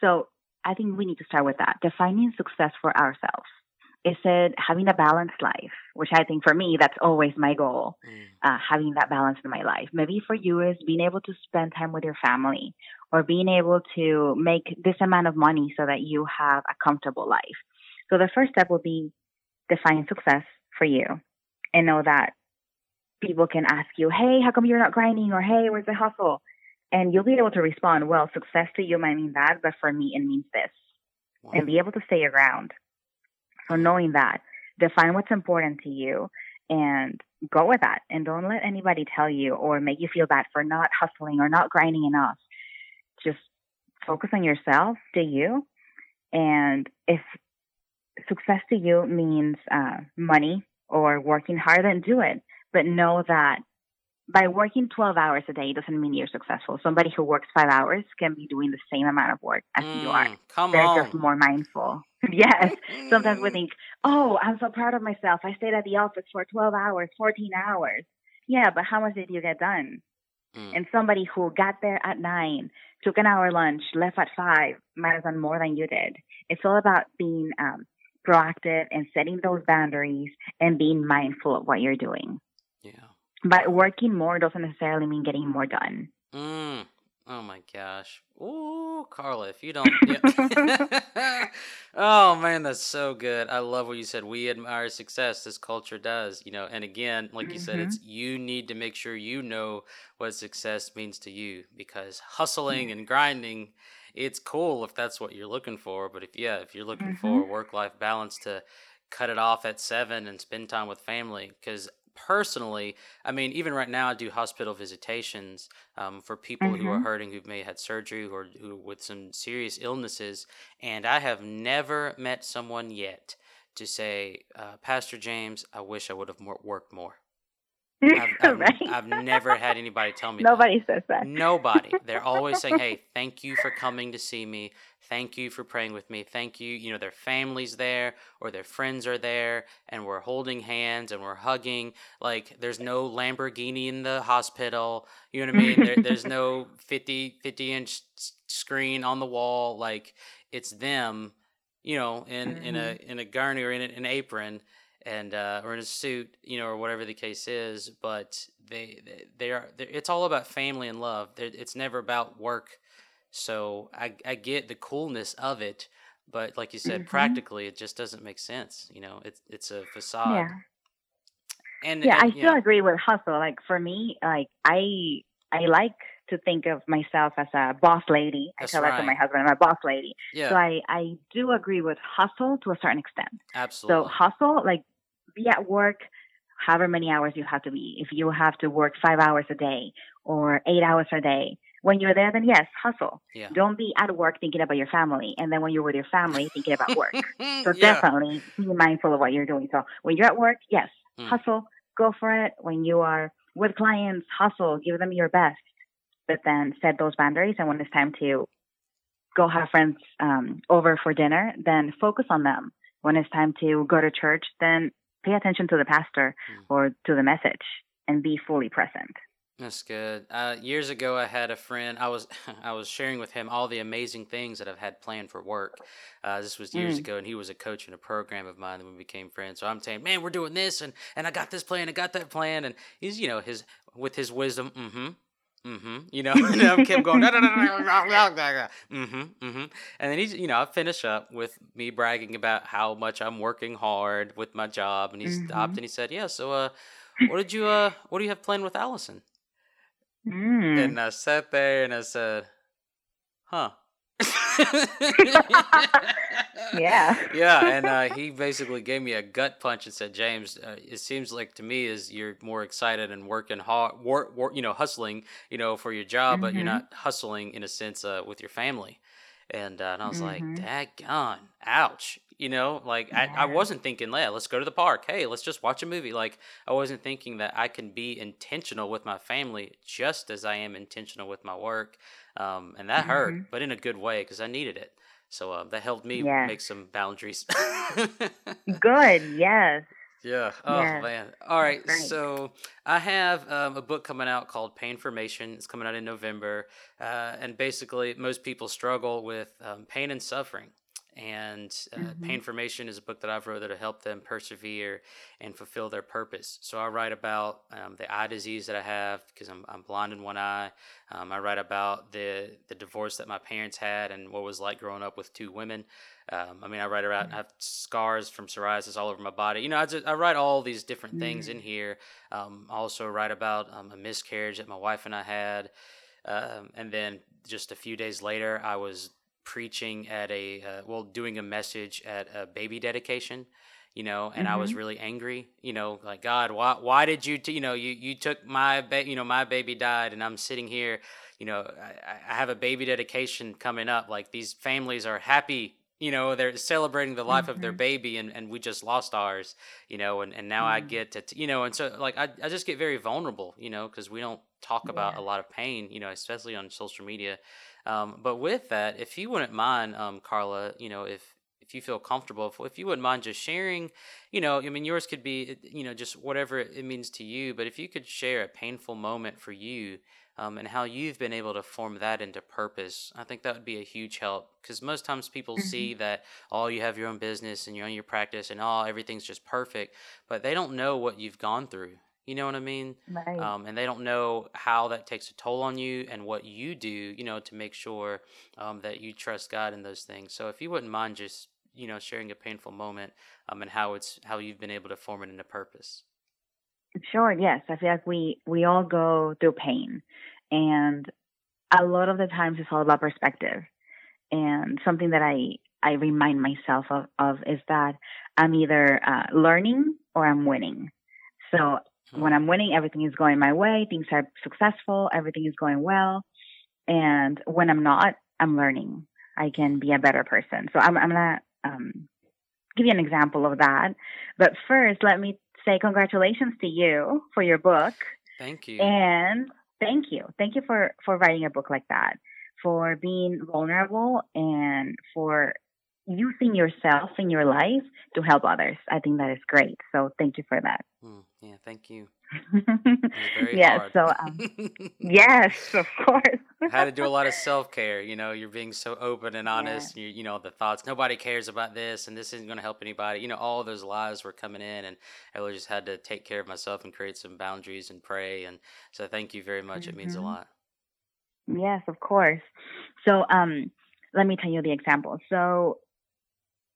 S2: So I think we need to start with that, defining success for ourselves. Is it having a balanced life, which I think for me, that's always my goal,
S1: mm,
S2: uh, having that balance in my life. Maybe for you is being able to spend time with your family or being able to make this amount of money so that you have a comfortable life. So the first step will be define success for you and know that people can ask you, hey, how come you're not grinding? Or hey, where's the hustle? And you'll be able to respond, well, success to you might mean that, but for me, it means this.
S1: wow.
S2: And be able to stay around. So knowing that, define what's important to you and go with that. And don't let anybody tell you or make you feel bad for not hustling or not grinding enough. Just focus on yourself, do you. And if success to you means uh, money or working hard, then do it. But know that by working 12 hours a day doesn't mean you're successful. Somebody who works five hours can be doing the same amount of work as you are.
S1: Mm, come
S2: They're
S1: on.
S2: just more mindful. yes. Sometimes we think, oh, I'm so proud of myself. I stayed at the office for 12 hours, 14 hours. Yeah, but how much did you get done?
S1: Mm,
S2: And somebody who got there at nine, took an hour lunch, left at five, might have done more than you did. It's all about being um, proactive and setting those boundaries and being mindful of what you're doing.
S1: yeah.
S2: But working more doesn't necessarily mean getting more done.
S1: Mm. Oh my gosh. Ooh, Carla, if you don't. Yeah. oh man, that's so good. I love what you said. We admire success. This culture does, you know. And again, like you said,
S2: hmm
S1: it's you need to make sure you know what success means to you because hustling and grinding, it's cool if that's what you're looking for. But if yeah, if you're looking
S2: hmm
S1: for work life balance to cut it off at seven and spend time with family, because personally, I mean, even right now, I do hospital visitations um, for people who are
S2: hmm
S1: hurting, who may have had surgery, or who with some serious illnesses, and I have never met someone yet to say, uh, Pastor James, I wish I would have more, worked more. I've, I've,
S2: right?
S1: I've never had anybody tell me that.
S2: Nobody says that.
S1: Nobody. They're always saying, "Hey, thank you for coming to see me. Thank you for praying with me. Thank you." You know, their families there or their friends are there, and we're holding hands and we're hugging. Like, there's no Lamborghini in the hospital. You know what I mean? There, there's no 50, 50 inch screen on the wall. Like, it's them. You know, in in a
S2: mm-hmm.
S1: in a gurney or in an apron and uh, or in a suit, you know, or whatever the case is. But they they, they are it's all about family and love. They're, it's never about work. So I I get the coolness of it, but like you said,
S2: hmm
S1: practically it just doesn't make sense. You know, it's it's a facade.
S2: Yeah.
S1: And
S2: Yeah, I still
S1: yeah,
S2: agree with hustle. Like for me, like I I like to think of myself as a boss lady. I
S1: that's
S2: tell that to my husband, I'm a boss lady.
S1: Yeah.
S2: So I I do agree with hustle to a certain extent.
S1: Absolutely.
S2: So hustle, like be at work however many hours you have to be. If you have to work five hours a day or eight hours a day, when you're there, then yes, hustle.
S1: Yeah.
S2: Don't be at work thinking about your family, and then when you're with your family, thinking about work. So
S1: yeah.
S2: definitely be mindful of what you're doing. So when you're at work, yes,
S1: Mm.
S2: hustle, go for it. When you are with clients, hustle, give them your best. But then set those boundaries, and when it's time to go have friends um, over for dinner, then focus on them. When it's time to go to church, then pay attention to the pastor mm. or to the message and be fully present.
S1: That's good. Uh, years ago, I had a friend. I was I was sharing with him all the amazing things that I've had planned for work. Uh, this was years mm. ago, and he was a coach in a program of mine. And we became friends. So I'm saying, "Man, we're doing this, and and I got this plan, I got that plan." And he's, you know, his with his wisdom, mm-hmm, mm-hmm, you know, and I kept going, mm-hmm, mm-hmm, and then he's, you know, I finish up with me bragging about how much I'm working hard with my job, and he mm-hmm. stopped and he said, "Yeah, so uh, what did you uh, what do you have planned with Allison?" Mm. And I sat there and I said, huh.
S2: Yeah.
S1: yeah, and uh, he basically gave me a gut punch and said, "James, uh, it seems like to me is you're more excited and working hard, you know, hustling, you know, for your job, mm-hmm. but you're mm-hmm. not hustling in a sense uh, with your family." And, uh, and I was mm-hmm. like, "Daggone, ouch!" You know, like yeah. I, I wasn't thinking, yeah, let's go to the park. Hey, let's just watch a movie. Like I wasn't thinking that I can be intentional with my family just as I am intentional with my work. Um, and that mm-hmm. hurt, but in a good way because I needed it. So uh, that helped me yes. make some boundaries.
S2: good. Yes.
S1: Yeah. Oh yes. man. All right. So I have um, a book coming out called Pain Formation. It's coming out in November, uh, and basically, most people struggle with um, pain and suffering and uh, mm-hmm. Painformation is a book that I've wrote that to help them persevere and fulfill their purpose. So I write about um, the eye disease that I have because I'm, I'm blind in one eye. Um, I write about the the divorce that my parents had and what it was like growing up with two women. Um, I mean, I write about mm-hmm. I have scars from psoriasis all over my body. You know, I, just, I write all these different mm-hmm. things in here. Um, I also write about um, a miscarriage that my wife and I had. Um, and then just a few days later, I was preaching at a uh, well doing a message at a baby dedication you know and mm-hmm. i was mm-hmm. really angry you know like god why why did you t- you know you you took my ba- you know my baby died and i'm sitting here you know I, I have a baby dedication coming up like these families are happy you know they're celebrating the life mm-hmm. of their mm-hmm. baby and, and we just lost ours you know and, and now mm-hmm. i get to you know and so like i, I just get very vulnerable you know because we don't talk about a lot of pain you know especially on social media um, but with that, if you wouldn't mind, um, Carla, you know, if if you feel comfortable, if, if you wouldn't mind just sharing, you know, I mean, yours could be, you know, just whatever it means to you. But if you could share a painful moment for you um, and how you've been able to form that into purpose, I think that would be a huge help. Because most times people mm-hmm. see that, oh, you have your own business and you're on your practice and oh, everything's just perfect, but they don't know what you've gone through. You know what I mean?
S2: Right.
S1: Um, and they don't know how that takes a toll on you and what you do, you know, to make sure um, that you trust God in those things. So if you wouldn't mind just, you know, sharing a painful moment um, and how it's how you've been able to form it into purpose.
S2: Sure. Yes, I feel like we we all go through pain, and a lot of the times it's all about perspective. And something that I I remind myself of, of is that I'm either uh, learning or I'm winning. So when I'm winning, everything is going my way. Things are successful. Everything is going well. And when I'm not, I'm learning. I can be a better person. So I'm, I'm to um, give you an example of that. But first, let me say congratulations to you for your book.
S1: Thank you.
S2: And thank you. Thank you for, for writing a book like that, for being vulnerable and for using yourself in your life to help others. I think that is great. So thank you for that.
S1: Mm, yeah, thank you.
S2: yes, so um, yes, of course.
S1: I had to do a lot of self care. You know, you're being so open and honest. Yeah. You, you know, the thoughts. Nobody cares about this, and this isn't going to help anybody. You know, all those lies were coming in, and I really just had to take care of myself and create some boundaries and pray. And so, thank you very much. Mm-hmm. It means a mm-hmm. lot.
S2: Yes, of course. So, um, let me tell you the example. So,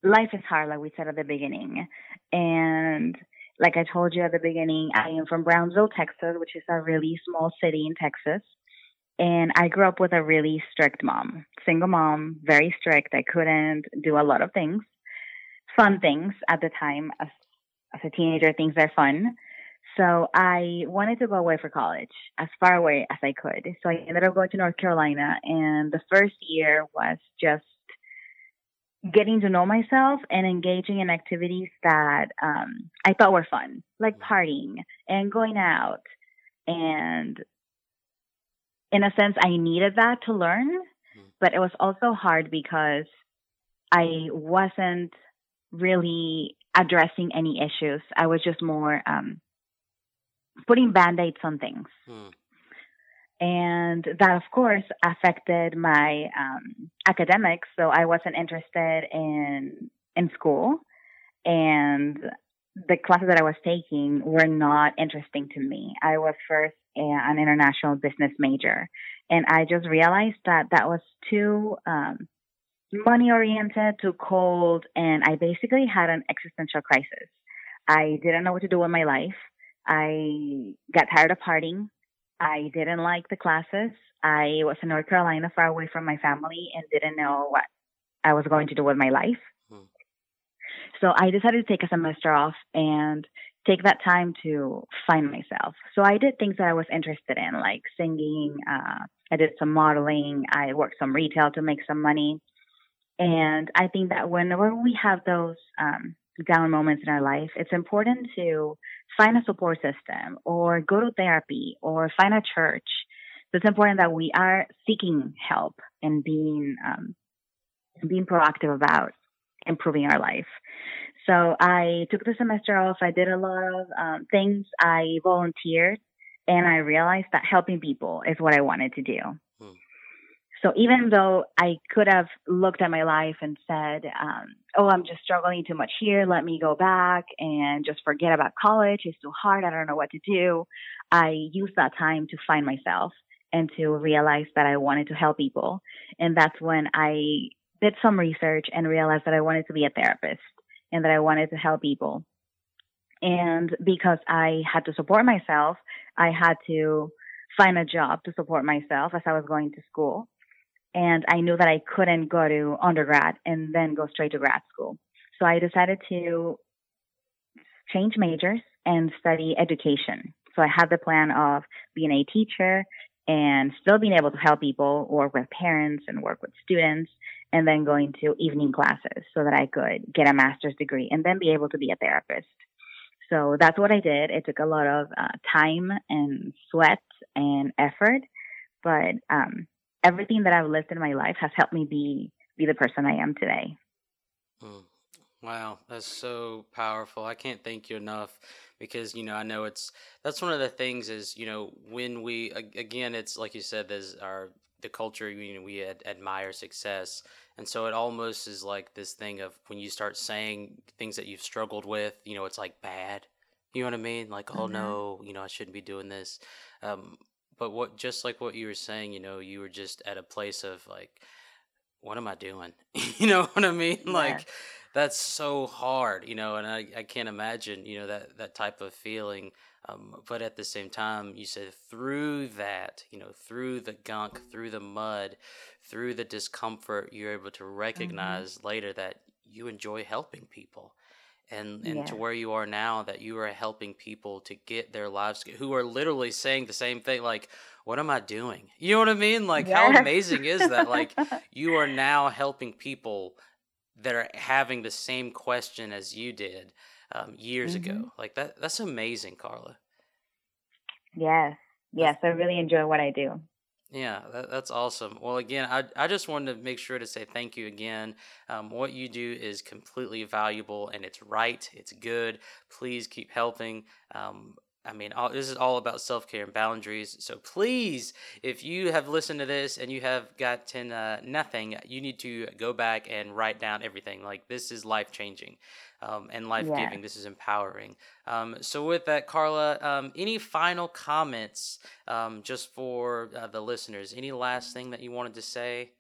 S2: life is hard, like we said at the beginning. And like I told you at the beginning, I am from Brownsville, Texas, which is a really small city in Texas. And I grew up with a really strict mom, single mom, very strict. I couldn't do a lot of things, fun things at the time. As, as a teenager, things are fun. So I wanted to go away for college, as far away as I could. So I ended up going to North Carolina, and the first year was just getting to know myself and engaging in activities that um, I thought were fun, like partying and going out. And in a sense, I needed that to learn. Mm-hmm. but it was also hard because I wasn't really addressing any issues. I was just more um, putting band aids on things. Hmm. And that, of course, affected my um, academics. So I wasn't interested in in school, and the classes that I was taking were not interesting to me. I was first an international business major, and I just realized that that was too um, money oriented, too cold, and I basically had an existential crisis. I didn't know what to do with my life. I got tired of partying. I didn't like the classes. I was in North Carolina, far away from my family, and didn't know what I was going to do with my life. Hmm. So I decided to take a semester off and take that time to find myself. So I did things that I was interested in, like singing. Uh, I did some modeling. I worked some retail to make some money. And I think that whenever we have those um, down moments in our life, it's important to find a support system or go to therapy or find a church. So it's important that we are seeking help and being um, being proactive about improving our life. So I took the semester off. I did a lot of um, things. I volunteered, and I realized that helping people is what I wanted to do. So even though I could have looked at my life and said, um, "Oh, I'm just struggling too much here. Let me go back and just forget about college. It's too hard. I don't know what to do." I used that time to find myself and to realize that I wanted to help people. And that's when I did some research and realized that I wanted to be a therapist and that I wanted to help people. And because I had to support myself, I had to find a job to support myself as I was going to school. And I knew that I couldn't go to undergrad and then go straight to grad school. So I decided to change majors and study education. So I had the plan of being a teacher and still being able to help people, work with parents and work with students, and then going to evening classes so that I could get a master's degree and then be able to be a therapist. So that's what I did. It took a lot of uh, time and sweat and effort, but um, everything that I've lived in my life has helped me be be the person I am today.
S1: Mm. Wow, that's so powerful. I can't thank you enough because you know I know it's that's one of the things is you know when we again it's like you said there's our the culture you know, we ad- admire success and so it almost is like this thing of when you start saying things that you've struggled with you know it's like bad you know what i mean like oh mm-hmm. no you know i shouldn't be doing this um, but what just like what you were saying you know you were just at a place of like what am i doing you know what i mean yeah. like that's so hard you know and I, I can't imagine you know that that type of feeling um, but at the same time, you said through that, you know, through the gunk, through the mud, through the discomfort, you're able to mm-hmm. recognize mm-hmm. later that you enjoy helping people. And, and to where you are now, that you are helping people to get their lives, who are literally saying the same thing, like, what am I doing? You know what I mean? Like, how amazing is that? Like, you are now helping people that are having the same question as you did um, years mm-hmm. ago. Like that that's amazing, Carla.
S2: Yes. Yes, I really enjoy what I do.
S1: Yeah, that, that's awesome. Well, again, I, I just wanted to make sure to say thank you again. Um, what you do is completely valuable and it's right, it's good. Please keep helping. Um, I mean, all, this is all about self care and boundaries. So please, if you have listened to this and you have gotten uh, nothing, you need to go back and write down everything. Like, this is life changing um, and life giving. Yeah. This is empowering. Um, so, with that, Carla, um, any final comments um, just for uh, the listeners? Any last thing that you wanted to say?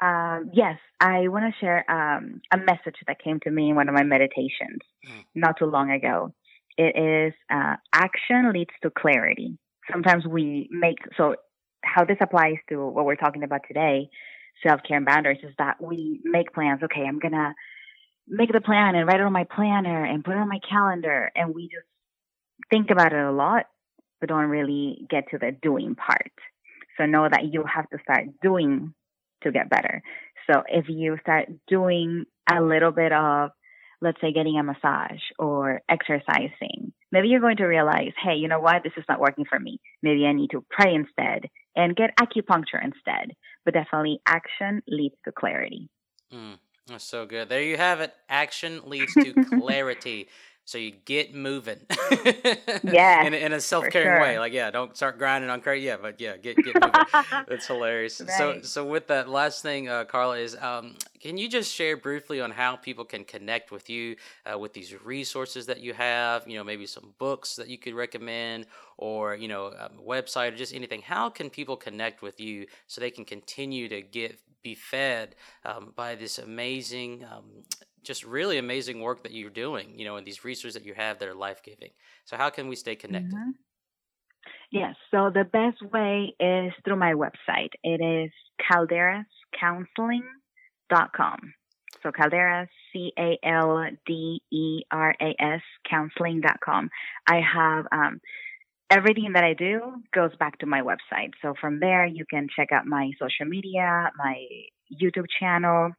S2: Um, yes, I want to share um, a message that came to me in one of my meditations mm. not too long ago it is uh, action leads to clarity. Sometimes we make so how this applies to what we're talking about today, self care and boundaries, is that we make plans. Okay, I'm gonna make the plan and write it on my planner and put it on my calendar, and we just think about it a lot, but don't really get to the doing part. So know that you have to start doing to get better. So if you start doing a little bit of let's say getting a massage or exercising, maybe you're going to realize, hey, you know what? This is not working for me. Maybe I need to pray instead and get acupuncture instead. But definitely action leads to clarity.
S1: Mm, that's so good. There you have it. Action leads to clarity. So you get moving.
S2: yeah.
S1: in, in a self caring
S2: sure.
S1: way. Like, yeah, don't start grinding on credit. Yeah, but yeah, get get moving. That's hilarious.
S2: Right.
S1: So so with that last thing, uh, Carla is um, can you just share briefly on how people can connect with you uh, with these resources that you have? You know, maybe some books that you could recommend, or you know, a website, or just anything. How can people connect with you so they can continue to get be fed um, by this amazing um, just really amazing work that you're doing, you know, and these resources that you have that are life giving. So, how can we stay connected?
S2: Mhm. Yes. So the best way is through my website. It is calderascounseling.com. So Calderas, C A L D E R A S, counseling.com. I have um, everything that I do goes back to my website. So from there, you can check out my social media, my YouTube channel,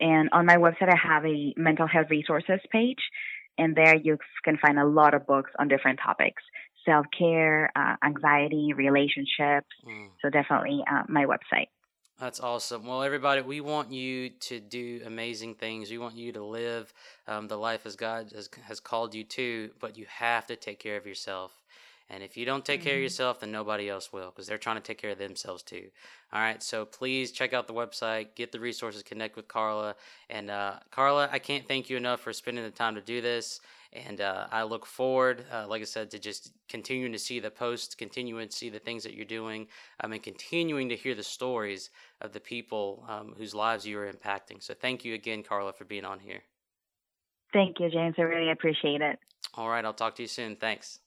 S2: and on my website, I have a mental health resources page. And there you can find a lot of books on different topics self care, uh, anxiety, relationships.
S1: Mm.
S2: So definitely uh, my website.
S1: That's awesome. Well, everybody, we want you to do amazing things. We want you to live um, the life as God has, has called you to, but you have to take care of yourself. And if you don't take care of
S2: Mhm.
S1: yourself, then nobody else will because they're trying to take care of themselves too. All right. So please check out the website, get the resources, connect with Carla. And uh, Carla, I can't thank you enough for spending the time to do this. And uh, I look forward, uh, like I said, to just continuing to see the posts, continuing to see the things that you're doing, um, and continuing to hear the stories of the people um, whose lives you are impacting. So thank you again, Carla, for being on here.
S2: Thank you, James. I really appreciate it.
S1: All right. I'll talk to you soon. Thanks.